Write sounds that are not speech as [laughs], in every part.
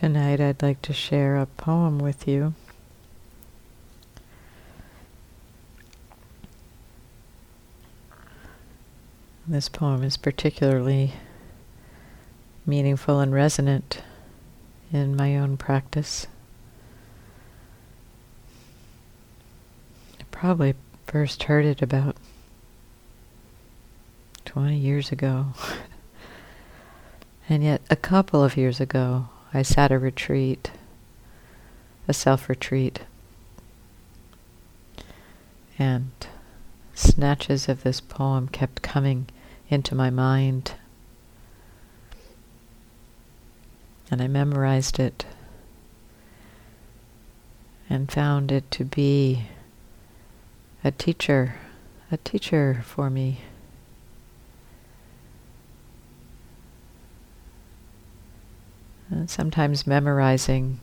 Tonight I'd like to share a poem with you. This poem is particularly meaningful and resonant in my own practice. I probably first heard it about 20 years ago. [laughs] and yet, a couple of years ago, I sat a retreat, a self retreat, and snatches of this poem kept coming into my mind. And I memorized it and found it to be a teacher, a teacher for me. And sometimes memorizing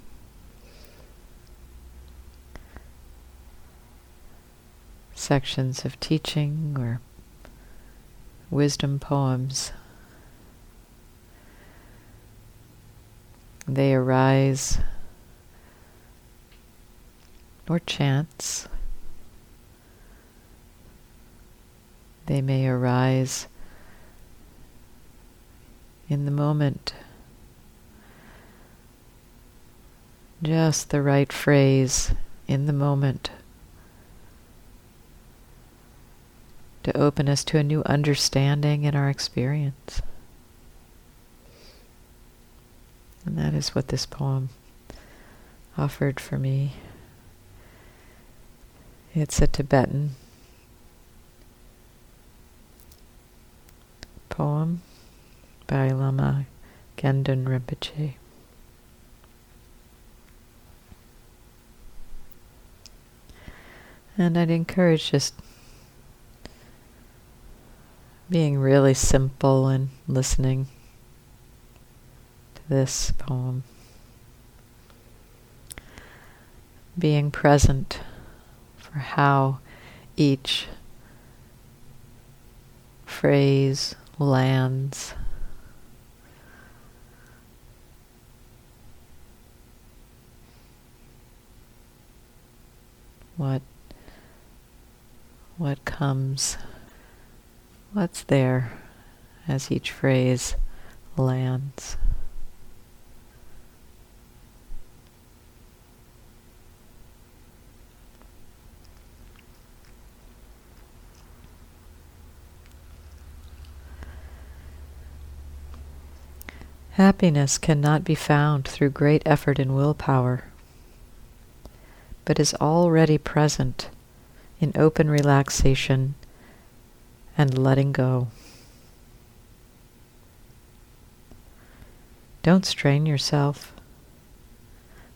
sections of teaching or wisdom poems. They arise or chance. They may arise in the moment Just the right phrase in the moment to open us to a new understanding in our experience. And that is what this poem offered for me. It's a Tibetan poem by Lama Gendun Rinpoche. And I'd encourage just being really simple and listening to this poem. Being present for how each phrase lands. What what comes, what's there as each phrase lands. Happiness cannot be found through great effort and willpower, but is already present in open relaxation and letting go. Don't strain yourself.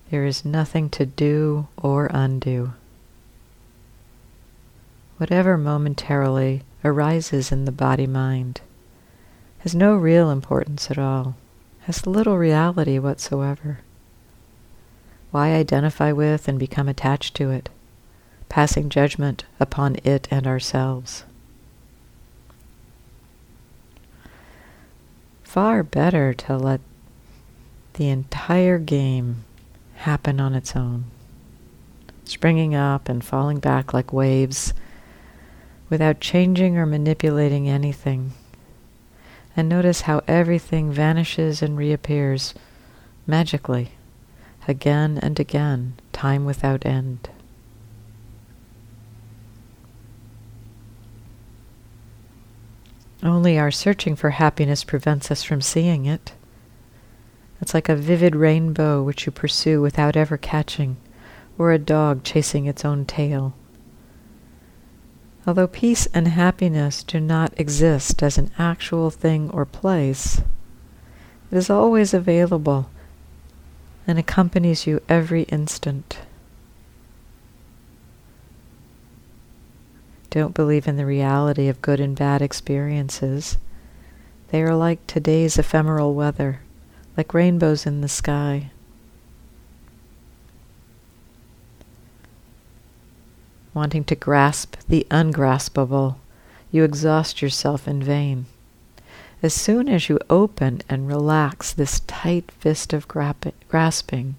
There is nothing to do or undo. Whatever momentarily arises in the body mind has no real importance at all, has little reality whatsoever. Why identify with and become attached to it? Passing judgment upon it and ourselves. Far better to let the entire game happen on its own, springing up and falling back like waves without changing or manipulating anything. And notice how everything vanishes and reappears magically, again and again, time without end. Only our searching for happiness prevents us from seeing it. It's like a vivid rainbow which you pursue without ever catching, or a dog chasing its own tail. Although peace and happiness do not exist as an actual thing or place, it is always available and accompanies you every instant. Don't believe in the reality of good and bad experiences. They are like today's ephemeral weather, like rainbows in the sky. Wanting to grasp the ungraspable, you exhaust yourself in vain. As soon as you open and relax this tight fist of grasping,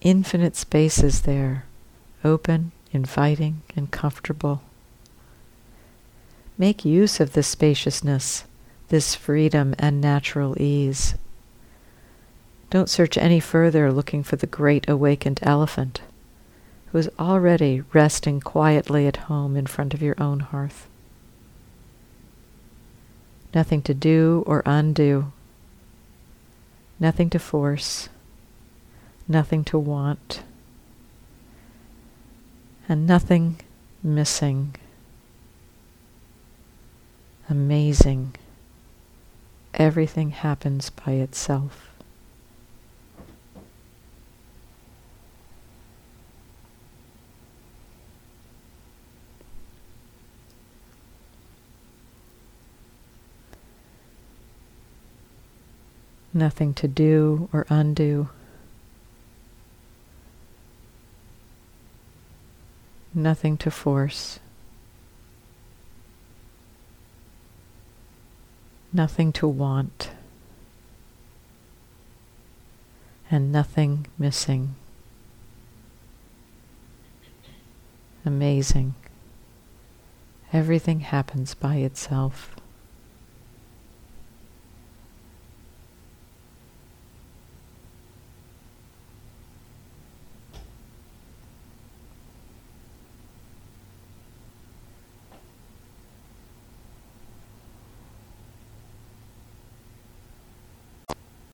infinite space is there, open, inviting, and comfortable. Make use of this spaciousness, this freedom and natural ease. Don't search any further looking for the great awakened elephant who is already resting quietly at home in front of your own hearth nothing to do or undo, nothing to force, nothing to want, and nothing missing. Amazing. Everything happens by itself. nothing to do or undo. Nothing to force. Nothing to want. And nothing missing. Amazing. Everything happens by itself.